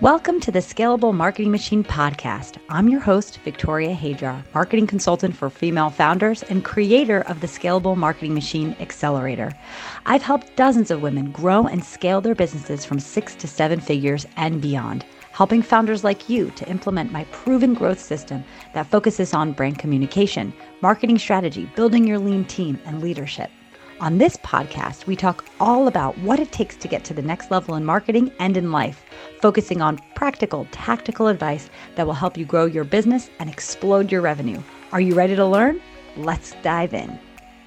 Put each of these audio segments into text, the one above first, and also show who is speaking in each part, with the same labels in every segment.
Speaker 1: Welcome to the Scalable Marketing Machine podcast. I'm your host, Victoria Hadjar, marketing consultant for female founders and creator of the Scalable Marketing Machine Accelerator. I've helped dozens of women grow and scale their businesses from six to seven figures and beyond, helping founders like you to implement my proven growth system that focuses on brand communication, marketing strategy, building your lean team, and leadership. On this podcast, we talk all about what it takes to get to the next level in marketing and in life, focusing on practical, tactical advice that will help you grow your business and explode your revenue. Are you ready to learn? Let's dive in.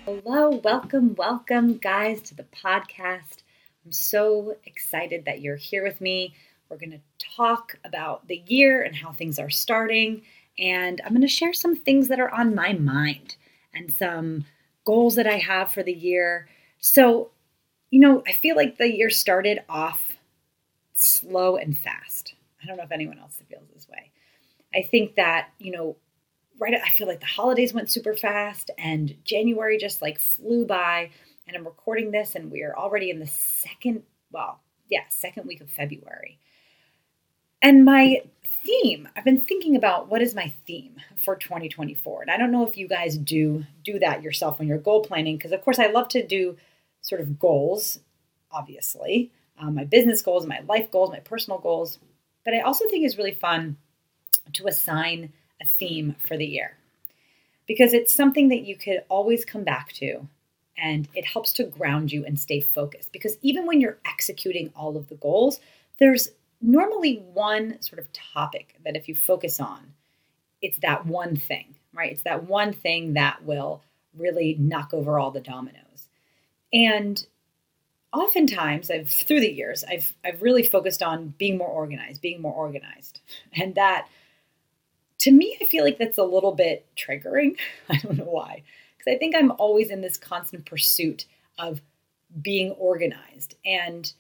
Speaker 1: Hello, welcome, welcome, guys, to the podcast. I'm so excited that you're here with me. We're going to talk about the year and how things are starting, and I'm going to share some things that are on my mind and some goals that I have for the year. So, you know, I feel like the year started off slow and fast. I don't know if anyone else feels this way. I think that, you know, right I feel like the holidays went super fast and January just like flew by and I'm recording this and we are already in the second, well, yeah, second week of February. And my theme. I've been thinking about what is my theme for 2024. And I don't know if you guys do do that yourself when you're goal planning because of course I love to do sort of goals, obviously. Um, my business goals, my life goals, my personal goals. But I also think it's really fun to assign a theme for the year because it's something that you could always come back to and it helps to ground you and stay focused because even when you're executing all of the goals, there's normally one sort of topic that if you focus on, it's that one thing, right? It's that one thing that will really knock over all the dominoes. And oftentimes I've through the years I've I've really focused on being more organized, being more organized. And that to me I feel like that's a little bit triggering. I don't know why. Because I think I'm always in this constant pursuit of being organized. And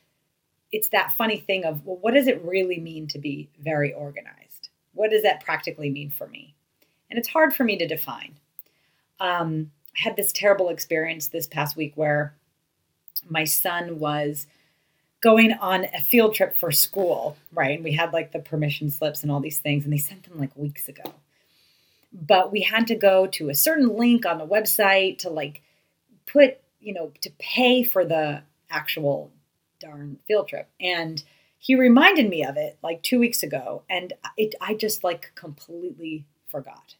Speaker 1: it's that funny thing of, well, what does it really mean to be very organized? What does that practically mean for me? And it's hard for me to define. Um, I had this terrible experience this past week where my son was going on a field trip for school, right? And we had like the permission slips and all these things, and they sent them like weeks ago. But we had to go to a certain link on the website to like put, you know, to pay for the actual darn field trip. And he reminded me of it like two weeks ago, and it I just like completely forgot.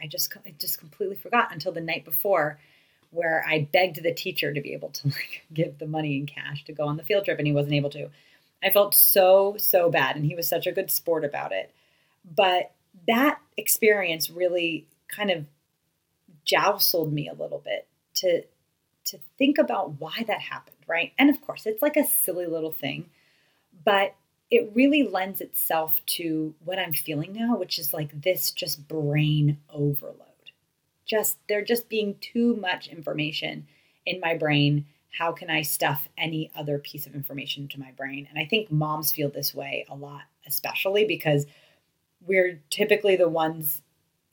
Speaker 1: I just I just completely forgot until the night before, where I begged the teacher to be able to like give the money in cash to go on the field trip, and he wasn't able to. I felt so so bad, and he was such a good sport about it. But that experience really kind of jostled me a little bit to to think about why that happened right? And of course, it's like a silly little thing, but it really lends itself to what I'm feeling now, which is like this just brain overload. Just there just being too much information in my brain. How can I stuff any other piece of information into my brain? And I think moms feel this way a lot, especially because we're typically the ones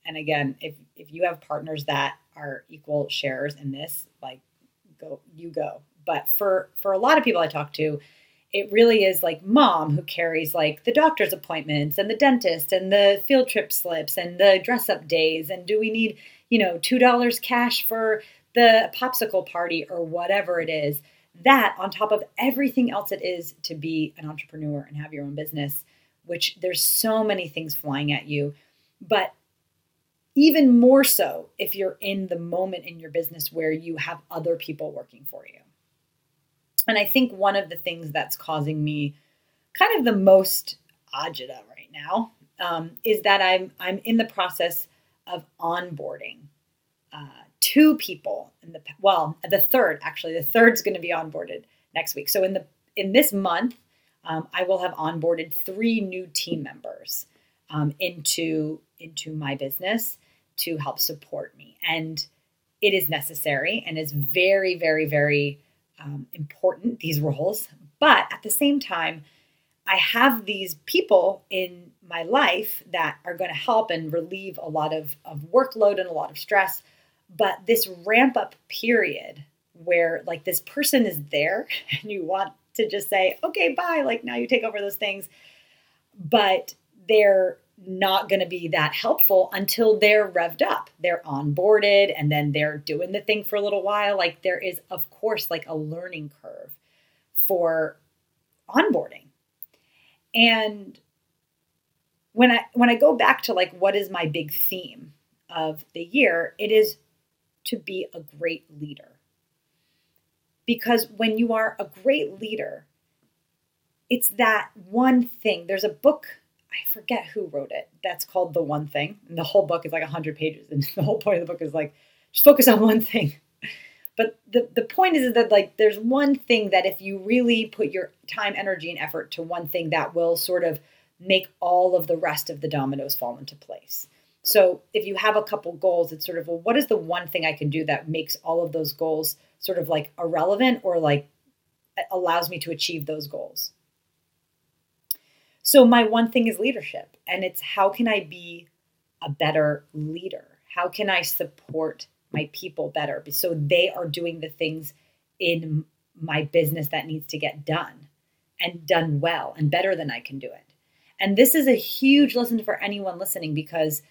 Speaker 1: and again, if if you have partners that are equal shares in this, like go you go but for for a lot of people I talk to, it really is like mom who carries like the doctor's appointments and the dentist and the field trip slips and the dress up days and do we need you know two dollars cash for the popsicle party or whatever it is. That on top of everything else it is to be an entrepreneur and have your own business which there's so many things flying at you. But even more so if you're in the moment in your business where you have other people working for you and I think one of the things that's causing me kind of the most agita right now um, is that I'm I'm in the process of onboarding uh, two people in the well the third actually the third's going to be onboarded next week. So in the in this month, um, I will have onboarded three new team members um, into into my business to help support me, and it is necessary and is very very very um, important, these roles. But at the same time, I have these people in my life that are going to help and relieve a lot of, of workload and a lot of stress. But this ramp up period where like this person is there and you want to just say, okay, bye, like now you take over those things. but they're not going to be that helpful until they're revved up. They're onboarded and then they're doing the thing for a little while. Like there is, of course, like a learning curve for onboarding. And when I when I go back to like what is my big theme of the year, it is to be a great leader. Because when you are a great leader, it's that one thing. There's a book I forget who wrote it. That's called The One Thing. And the whole book is like 100 pages. And the whole point of the book is like, just focus on one thing. But the, the point is, that like there's one thing that if you really put your time, energy, and effort to one thing, that will sort of make all of the rest of the dominoes fall into place. So if you have a couple goals, it's sort of, well, what is the one thing I can do that makes all of those goals sort of like irrelevant or like allows me to achieve those goals? So, my one thing is leadership, and it's how can I be a better leader? How can I support my people better so they are doing the things in my business that needs to get done and done well and better than I can do it? And this is a huge lesson for anyone listening because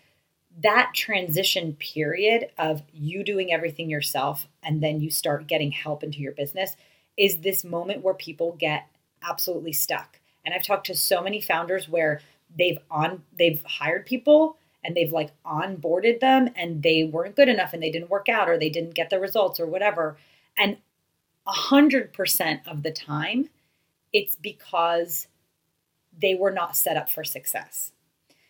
Speaker 1: that transition period of you doing everything yourself and then you start getting help into your business is this moment where people get absolutely stuck and I've talked to so many founders where they've on they've hired people and they've like onboarded them and they weren't good enough and they didn't work out or they didn't get the results or whatever. And a hundred percent of the time, it's because they were not set up for success.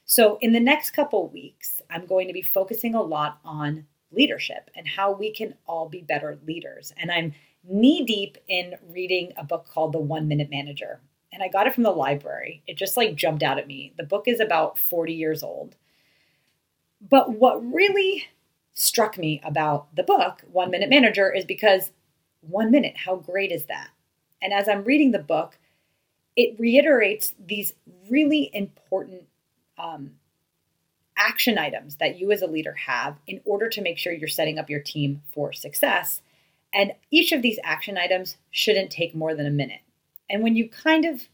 Speaker 1: So in the next couple weeks, I'm going to be focusing a lot on leadership and how we can all be better leaders. And I'm knee deep in reading a book called The One Minute Manager and I got it from the library. It just like jumped out at me. The book is about 40 years old. But what really struck me about the book, One Minute Manager, is because one minute, how great is that? And as I'm reading the book, it reiterates these really important um, action items that you as a leader have in order to make sure you're setting up your team for success. And each of these action items shouldn't take more than a minute. And when you kind of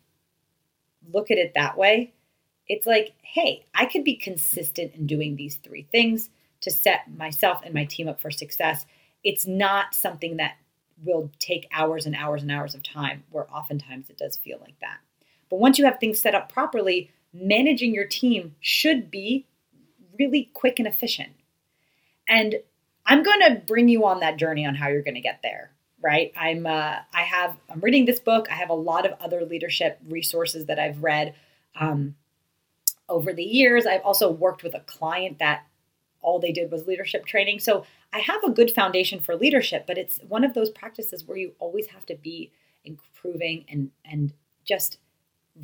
Speaker 1: look at it that way, it's like, hey, I could be consistent in doing these three things to set myself and my team up for success. It's not something that will take hours and hours and hours of time, where oftentimes it does feel like that. But once you have things set up properly, managing your team should be really quick and efficient. And I'm going to bring you on that journey on how you're going to get there right? I'm uh, i have i'm reading this book. I have a lot of other leadership resources that i've read um, over the years. I've also worked with a client that all they did was leadership training. So i have a good foundation for leadership but it's one of those practices where you always have to be improving and and just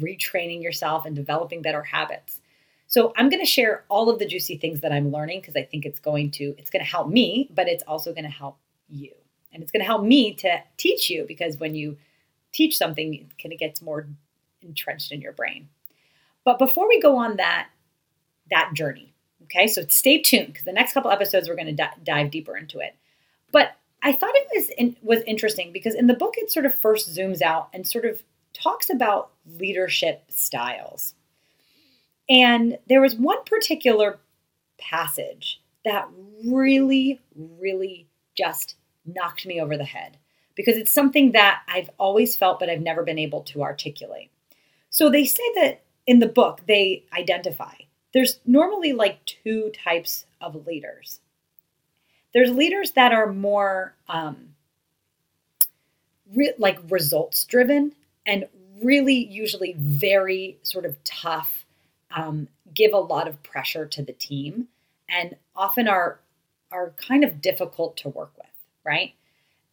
Speaker 1: retraining yourself and developing better habits. So i'm going to share all of the juicy things that i'm learning because i think it's going to it's going to help me but it's also going to help you and it's going to help me to teach you because when you teach something, it kind of gets more entrenched in your brain. But before we go on that that journey, okay, so stay tuned because the next couple episodes we're going to di- dive deeper into it. But I thought it was in, was interesting because in the book it sort of first zooms out and sort of talks about leadership styles. And there was one particular passage that really, really just knocked me over the head because it's something that I've always felt, but I've never been able to articulate. So they say that in the book, they identify there's normally like two types of leaders. There's leaders that are more um, re- like results driven and really usually very sort of tough, um, give a lot of pressure to the team, and often are are kind of difficult to work with right?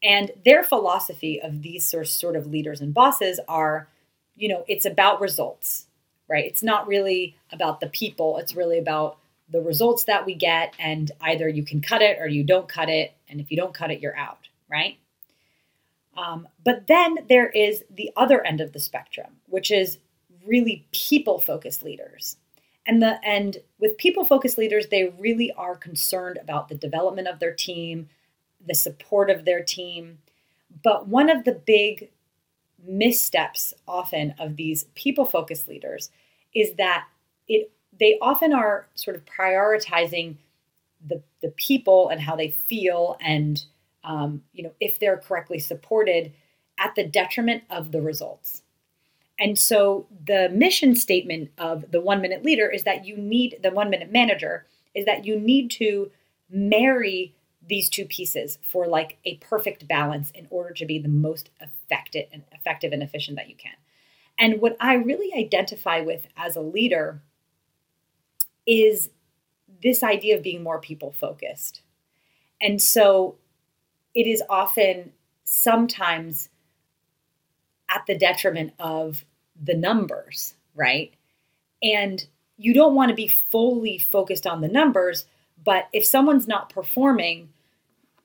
Speaker 1: And their philosophy of these sort of leaders and bosses are, you know, it's about results, right? It's not really about the people. It's really about the results that we get. And either you can cut it or you don't cut it. And if you don't cut it, you're out, right? Um, but then there is the other end of the spectrum, which is really people focused leaders. And the and with people focused leaders, they really are concerned about the development of their team, the support of their team. But one of the big missteps often of these people focused leaders is that it they often are sort of prioritizing the the people and how they feel and um, you know if they're correctly supported at the detriment of the results. And so the mission statement of the one minute leader is that you need the one minute manager is that you need to marry these two pieces for like a perfect balance in order to be the most effective and effective and efficient that you can. And what I really identify with as a leader is this idea of being more people focused. And so it is often sometimes at the detriment of the numbers, right? And you don't want to be fully focused on the numbers, but if someone's not performing,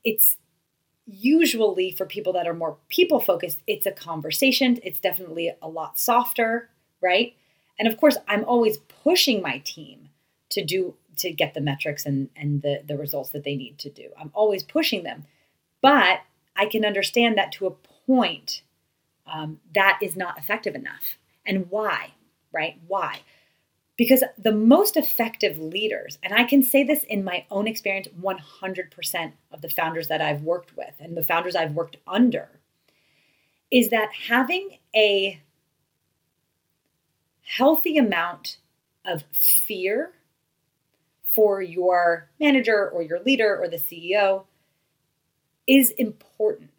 Speaker 1: it's usually for people that are more people focused, it's a conversation. It's definitely a lot softer, right? And of course, I'm always pushing my team to do to get the metrics and and the the results that they need to do. I'm always pushing them, but I can understand that to a point um, that is not effective enough. And why, right? Why? Because the most effective leaders, and I can say this in my own experience 100% of the founders that I've worked with and the founders I've worked under, is that having a healthy amount of fear for your manager or your leader or the CEO is important.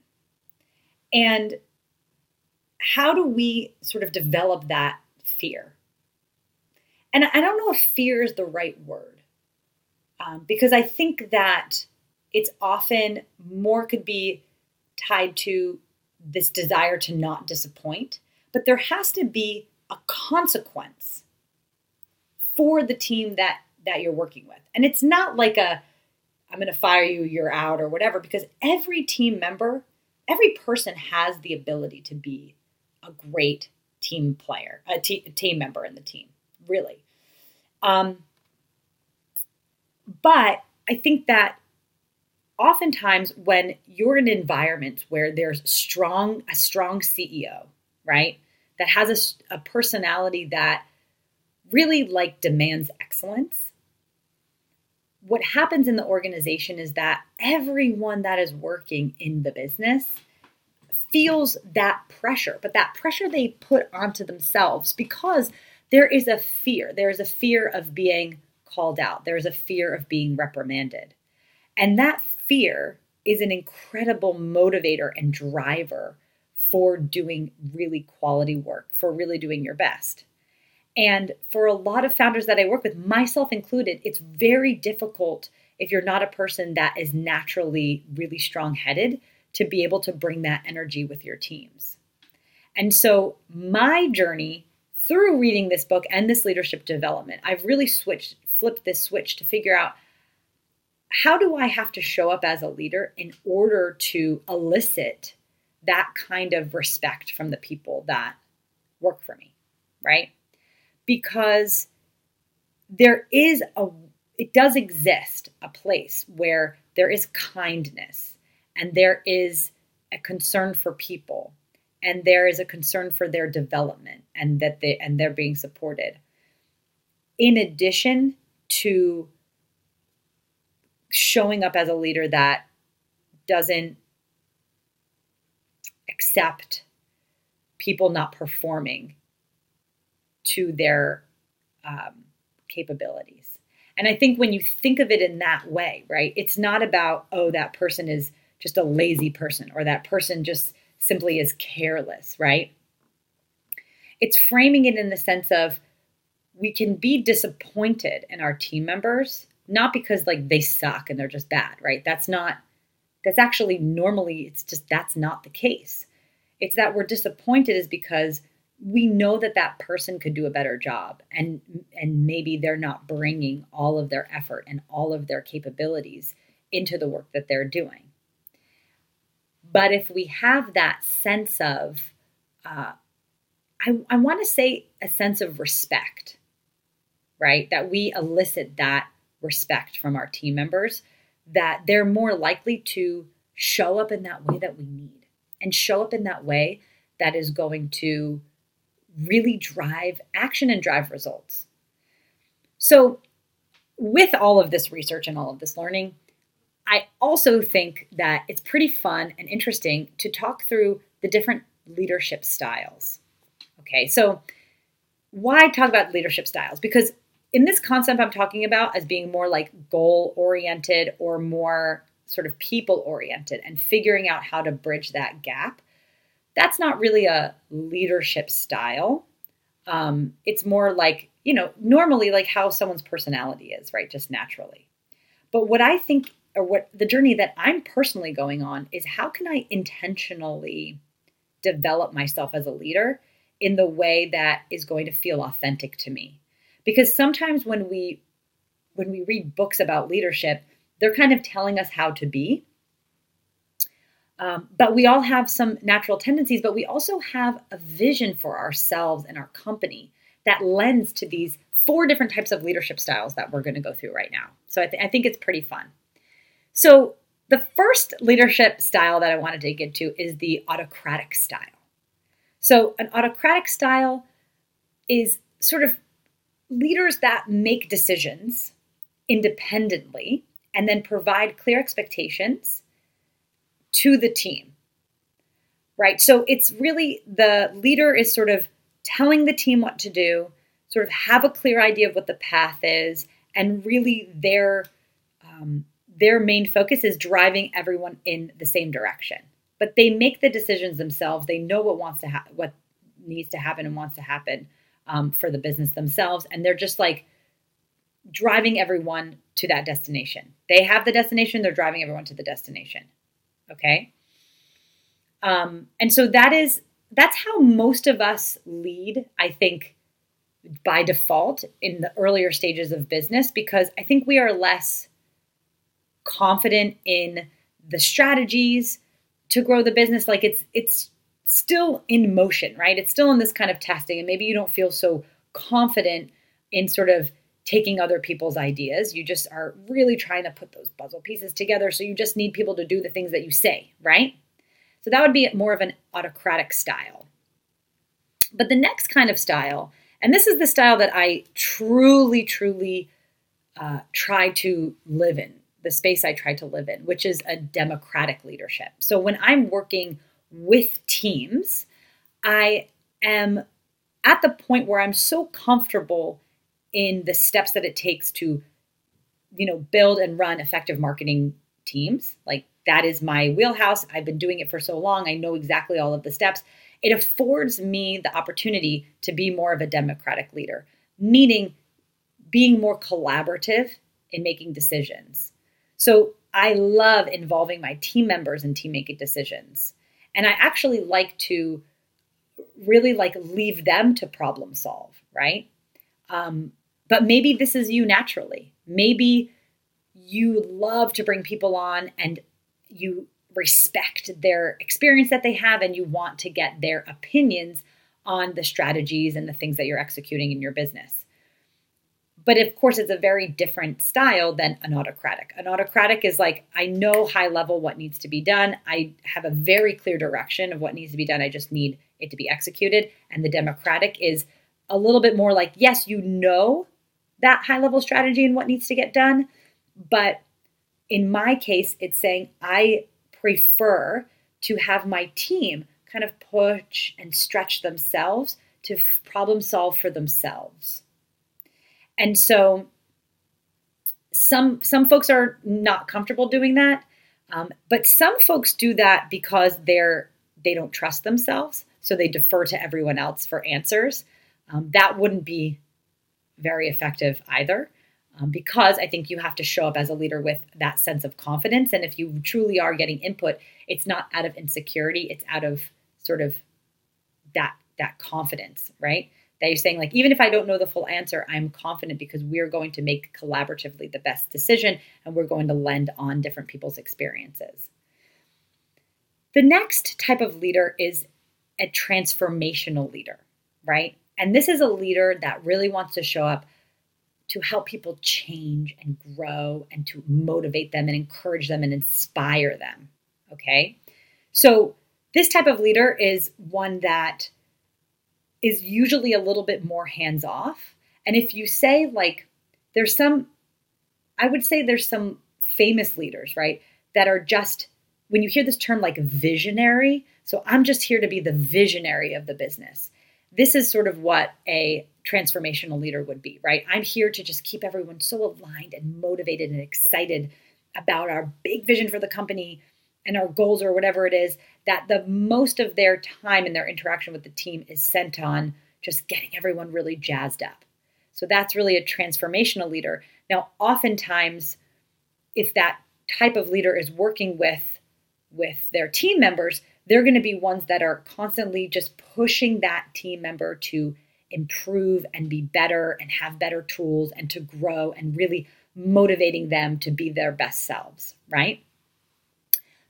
Speaker 1: And how do we sort of develop that fear? And I don't know if fear is the right word um, because I think that it's often more could be tied to this desire to not disappoint, but there has to be a consequence for the team that that you're working with. And it's not like a I'm going to fire you, you're out or whatever because every team member, every person has the ability to be a great team player, a, team member in the team, really. Um, but I think that oftentimes when you're in environments where there's strong a strong CEO, right, that has a, a personality that really like demands excellence, what happens in the organization is that everyone that is working in the business feels that pressure, but that pressure they put onto themselves because there is a fear. There is a fear of being called out, there is a fear of being reprimanded. And that fear is an incredible motivator and driver for doing really quality work, for really doing your best. And for a lot of founders that I work with, myself included, it's very difficult if you're not a person that is naturally really strong headed to be able to bring that energy with your teams. And so, my journey through reading this book and this leadership development, I've really switched, flipped this switch to figure out how do I have to show up as a leader in order to elicit that kind of respect from the people that work for me, right? Because there is a, it does exist a place where there is kindness and there is a concern for people and there is a concern for their development and that they and they're being supported in addition to showing up as a leader that doesn't accept people not performing to their um, capabilities. And I think when you think of it in that way, right, it's not about, oh, that person is just a lazy person or that person just simply is careless, right? It's framing it in the sense of we can be disappointed in our team members, not because like they suck and they're just bad, right? That's not, that's actually normally, it's just that's not the case. It's that we're disappointed is because we know that that person could do a better job and and maybe they're not bringing all of their effort and all of their capabilities into the work that they're doing but if we have that sense of, uh, I, I want to say a sense of respect, right? That we elicit that respect from our team members, that they're more likely to show up in that way that we need and show up in that way that is going to really drive action and drive results. So, with all of this research and all of this learning, I also think that it's pretty fun and interesting to talk through the different leadership styles. Okay, so why talk about leadership styles? Because in this concept I'm talking about as being more like goal oriented or more sort of people oriented and figuring out how to bridge that gap, that's not really a leadership style. Um, it's more like, you know, normally like how someone's personality is, right? Just naturally. But what I think, or what the journey that I'm personally going on is how can I intentionally develop myself as a leader in the way that is going to feel authentic to me? Because sometimes when we when we read books about leadership, they're kind of telling us how to be. Um, but we all have some natural tendencies, but we also have a vision for ourselves and our company that lends to these four different types of leadership styles that we're going to go through right now. So I, th- I think it's pretty fun. So the first leadership style that I want to dig into is the autocratic style. So an autocratic style is sort of leaders that make decisions independently and then provide clear expectations to the team. Right? So it's really the leader is sort of telling the team what to do, sort of have a clear idea of what the path is, and really their um, their main focus is driving everyone in the same direction. But they make the decisions themselves. They know what wants to what needs to happen, and wants to happen um, for the business themselves, and they're just like driving everyone to that destination. They have the destination, they're driving everyone to the destination. Okay? Um, and so that is that's how most of us lead, I think, by default in the earlier stages of business because I think we are less confident in the strategies to grow the business like it's it's still in motion right it's still in this kind of testing and maybe you don't feel so confident in sort of taking other people's ideas. You just are really trying to put those puzzle pieces together. So you just need people to do the things that you say, right? So that would be more of an autocratic style. But the next kind of style, and this is the style that I truly, truly uh, try to live in, the space I try to live in, which is a democratic leadership. So when I'm working with teams, I am at the point where I'm so comfortable in the steps that it takes to you know build and run effective marketing teams. Like that is my wheelhouse. I've been doing it for so long. I know exactly all of the steps. It affords me the opportunity to be more of a democratic leader meaning being more collaborative in making decisions so i love involving my team members in team making decisions and i actually like to really like leave them to problem solve right um, but maybe this is you naturally. Maybe you love to bring people on and you respect their experience that they have and you want to get their opinions on the strategies and the things that you're executing in your business. But of course, it's a very different style than an autocratic. An autocratic is like, I know high level what needs to be done. I have a very clear direction of what needs to be done. I just need it to be executed. And the democratic is a little bit more like, yes, you know that high level strategy and what needs to get done. But in my case, it's saying I prefer to have my team kind of push and stretch themselves to problem solve for themselves. And so some some folks are not comfortable doing that, um, but some folks do that because they're they don't trust themselves, so they defer to everyone else for answers. Um, that wouldn't be very effective either. Um, because I think you have to show up as a leader with that sense of confidence. And if you truly are getting input, it's not out of insecurity, it's out of sort of that that confidence, right? That you're saying, like, even if I don't know the full answer, I'm confident because we're going to make collaboratively the best decision and we're going to lend on different people's experiences. The next type of leader is a transformational leader, right? And this is a leader that really wants to show up to help people change and grow and to motivate them and encourage them and inspire them. Okay. So, this type of leader is one that is usually a little bit more hands off. And if you say, like, there's some, I would say there's some famous leaders, right, that are just, when you hear this term like visionary, so I'm just here to be the visionary of the business. This is sort of what a transformational leader would be, right? I'm here to just keep everyone so aligned and motivated and excited about our big vision for the company and our goals or whatever it is that the most of their time and their interaction with the team is sent on just getting everyone really jazzed up. So that's really a transformational leader. Now, oftentimes, if that type of leader is working with with their team members, they're going to be ones that are constantly just pushing that team member to improve and be better and have better tools and to grow and really motivating them to be their best selves, right?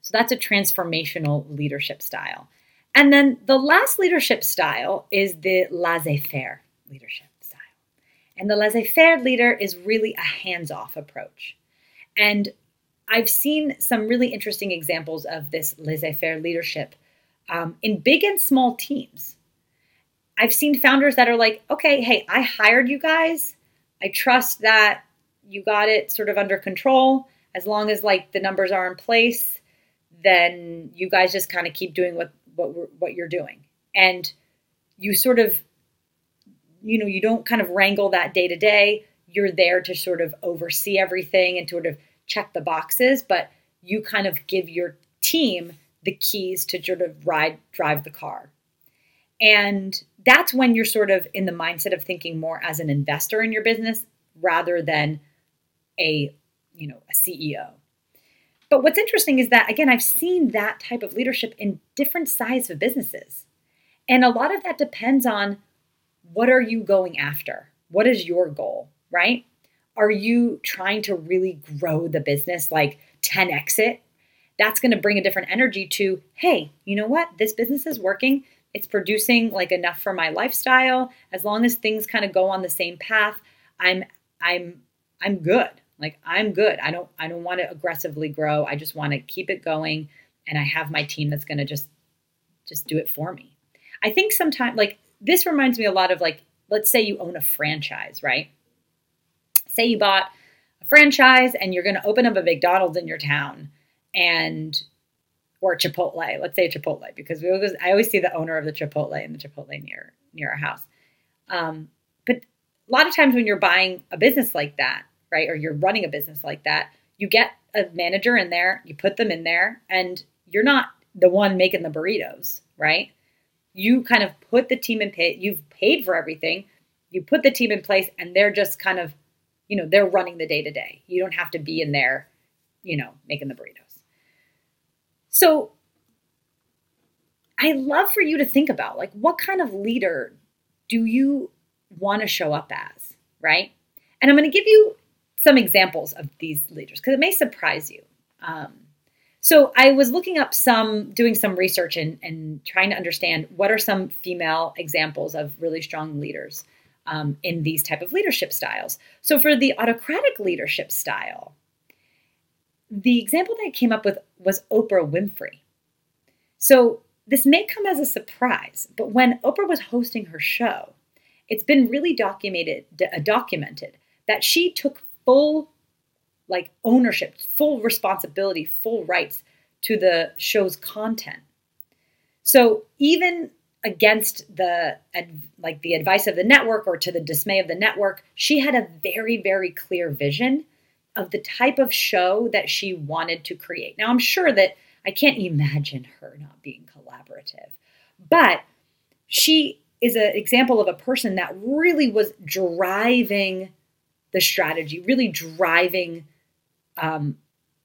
Speaker 1: So that's a transformational leadership style. And then the last leadership style is the laissez faire leadership style. And the laissez faire leader is really a hands off approach. And I've seen some really interesting examples of this laissez faire leadership um, in big and small teams. I've seen founders that are like, okay, hey, I hired you guys. I trust that you got it sort of under control. As long as like the numbers are in place, then you guys just kind of keep doing what what what you're doing, and you sort of, you know, you don't kind of wrangle that day to day. You're there to sort of oversee everything and sort of check the boxes, but you kind of give your team the keys to sort of ride drive the car. And that's when you're sort of in the mindset of thinking more as an investor in your business rather than a, you know, a CEO. But what's interesting is that again, I've seen that type of leadership in different size of businesses. And a lot of that depends on what are you going after? What is your goal, right? Are you trying to really grow the business like 10x it? That's going to bring a different energy to, hey, you know what? This business is working. It's producing like enough for my lifestyle. As long as things kind of go on the same path, I'm I'm I'm good. Like I'm good. I don't I don't want to aggressively grow. I just want to keep it going and I have my team that's going to just just do it for me. I think sometimes like this reminds me a lot of like let's say you own a franchise, right? say you bought a franchise and you're going to open up a McDonald's in your town and or Chipotle. Let's say Chipotle because we always, I always see the owner of the Chipotle in the Chipotle near near our house. Um, but a lot of times when you're buying a business like that, right, or you're running a business like that, you get a manager in there, you put them in there, and you're not the one making the burritos, right? You kind of put the team in pay. You've paid for everything. You put the team in place, and they're just kind of you know, they're running the day to day. You don't have to be in there, you know, making the burritos. So I love for you to think about like what kind of leader do you want to show up as, right? And I'm going to give you some examples of these leaders because it may surprise you. Um, so I was looking up some, doing some research and, and trying to understand what are some female examples of really strong leaders um, in these type of leadership styles. So for the autocratic leadership style, the example that I came up with was Oprah Winfrey. So this may come as a surprise, but when Oprah was hosting her show, it's been really documented documented that she took full like ownership, full responsibility, full rights to the show's content. So even against the like the advice of the network or to the dismay of the network she had a very very clear vision of the type of show that she wanted to create now i'm sure that i can't imagine her not being collaborative but she is an example of a person that really was driving the strategy really driving um,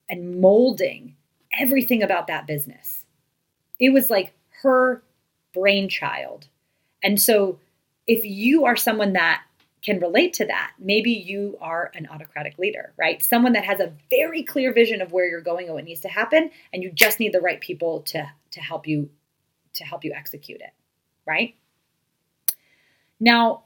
Speaker 1: and molding everything about that business it was like her brainchild. And so if you are someone that can relate to that, maybe you are an autocratic leader, right? Someone that has a very clear vision of where you're going and what needs to happen, and you just need the right people to, to help you to help you execute it, right? Now,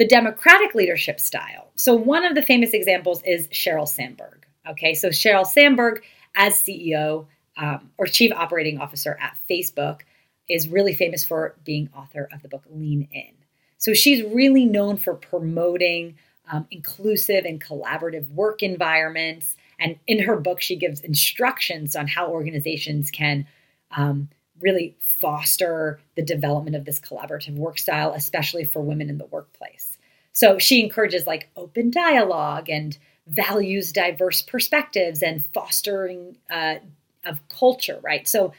Speaker 1: the democratic leadership style. So one of the famous examples is Sheryl Sandberg. Okay, so Sheryl Sandberg as CEO um, or chief operating officer at Facebook is really famous for being author of the book Lean In. So she's really known for promoting um, inclusive and collaborative work environments. And in her book, she gives instructions on how organizations can um, really foster the development of this collaborative work style, especially for women in the workplace. So she encourages like open dialogue and values diverse perspectives and fostering uh, of culture, right? So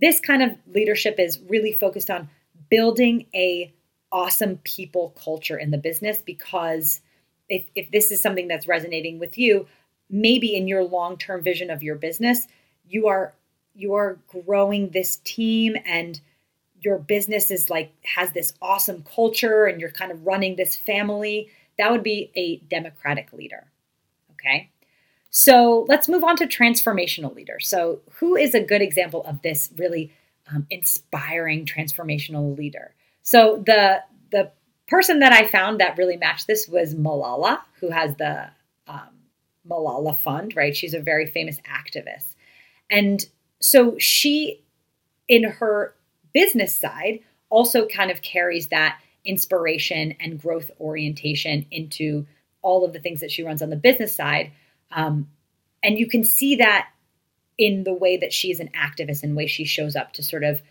Speaker 1: this kind of leadership is really focused on building a awesome people culture in the business because if, if this is something that's resonating with you maybe in your long-term vision of your business you are you are growing this team and your business is like has this awesome culture and you're kind of running this family that would be a democratic leader okay so let's move on to transformational leader. So, who is a good example of this really um, inspiring transformational leader? So, the the person that I found that really matched this was Malala, who has the um, Malala Fund. Right, she's a very famous activist, and so she, in her business side, also kind of carries that inspiration and growth orientation into all of the things that she runs on the business side um, and you can see that in the way that she's an activist and way she shows up to sort of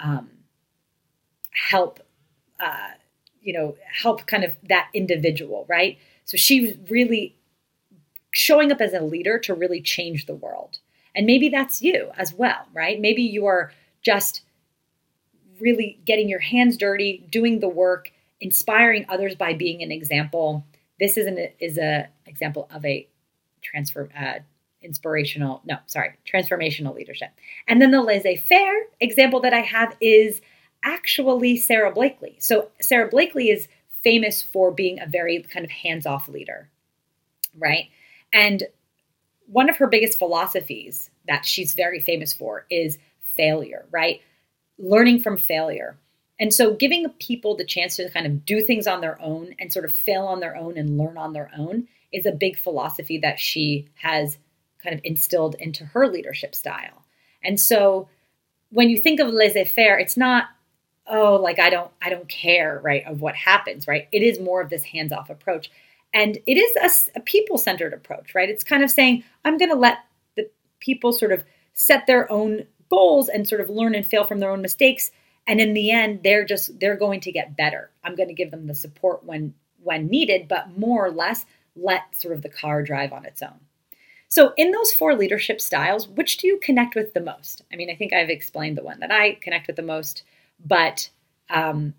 Speaker 1: um, help, uh, you know, help kind of that individual, right? So she's really showing up as a leader to really change the world. And maybe that's you as well, right? Maybe you are just really getting your hands dirty, doing the work, inspiring others by being an example. This is an is a example of a transfer uh, inspirational no sorry transformational leadership. And then the laissez-faire example that i have is actually Sara Blakely. So Sara Blakely is famous for being a very kind of hands-off leader right? And one of her biggest philosophies that she's very famous for is failure right learning from failure and so giving people the chance to kind of do things on their own and sort of fail on their own and learn on their own is a big philosophy that she has kind of instilled into her leadership style. And so when you think of laissez-faire, it's not oh like I don't I don't care, right, of what happens, right? It is more of this hands-off approach. And it is a, a people-centered approach, right? It's kind of saying I'm going to let the people sort of set their own goals and sort of learn and fail from their own mistakes and in the end they're just they're going to get better. I'm going to give them the support when when needed, but more or less let sort of the car drive on its own. So, in those four leadership styles, which do you connect with the most? I mean, I think I've explained the one that I connect with the most, but um,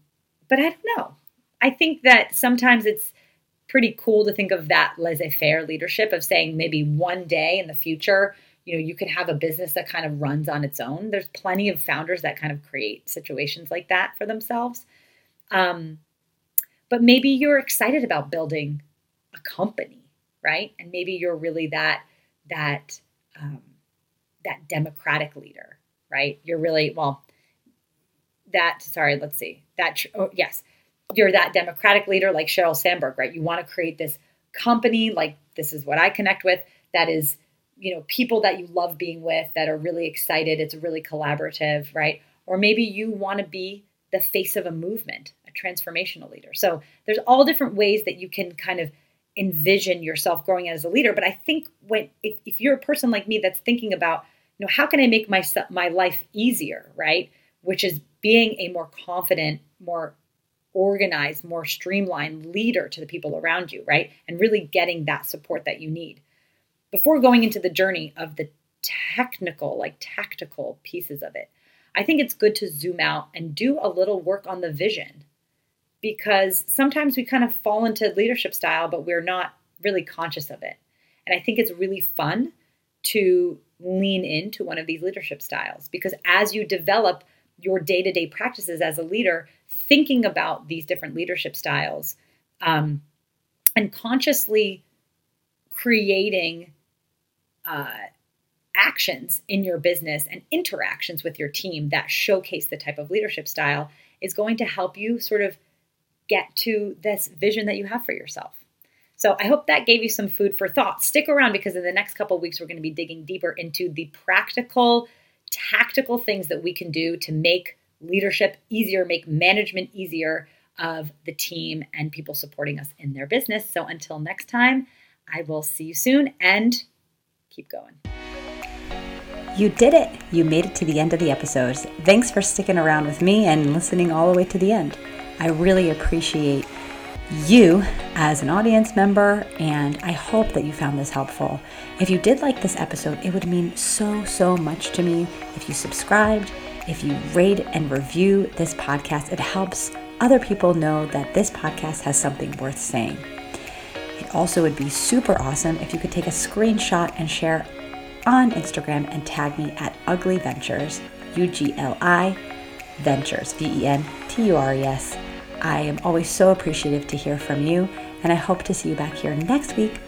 Speaker 1: but I don't know. I think that sometimes it's pretty cool to think of that laissez-faire leadership of saying maybe one day in the future, you know, you could have a business that kind of runs on its own. There's plenty of founders that kind of create situations like that for themselves. Um, but maybe you're excited about building a company, right? And maybe you're really that that um, that democratic leader, right? You're really well. That sorry, let's see. That oh, yes, you're that democratic leader like Sheryl Sandberg, right? You want to create this company like this is what I connect with. That is, you know, people that you love being with that are really excited. It's really collaborative, right? Or maybe you want to be the face of a movement, a transformational leader. So there's all different ways that you can kind of envision yourself growing as a leader. But I think when if, if you're a person like me that's thinking about, you know, how can I make my my life easier, right? Which is being a more confident, more organized, more streamlined leader to the people around you, right? And really getting that support that you need. Before going into the journey of the technical, like tactical pieces of it, I think it's good to zoom out and do a little work on the vision because sometimes we kind of fall into leadership style, but we're not really conscious of it. And I think it's really fun to lean into one of these leadership styles because as you develop your day to day practices as a leader, thinking about these different leadership styles um, and consciously creating uh, actions in your business and interactions with your team that showcase the type of leadership style is going to help you sort of get to this vision that you have for yourself. So I hope that gave you some food for thought. Stick around because in the next couple weeks we're going to be digging deeper into the practical, tactical things that we can do to make leadership easier, make management easier of the team and people supporting us in their business. So until next time, I will see you soon and keep going. You did it! You made it to the end of the episode. Thanks for sticking around with me and listening all the way to the end. I really appreciate you as an audience member, and I hope that you found this helpful. If you did like this episode, it would mean so, so much to me if you subscribed, if you rate and review this podcast. It helps other people know that this podcast has something worth saying. Also would be super awesome if you could take a screenshot and share on Instagram and tag me at Ugli Ventures, U G L I Ventures, V E N T U R E S. I am always so appreciative to hear from you, and I hope to see you back here next week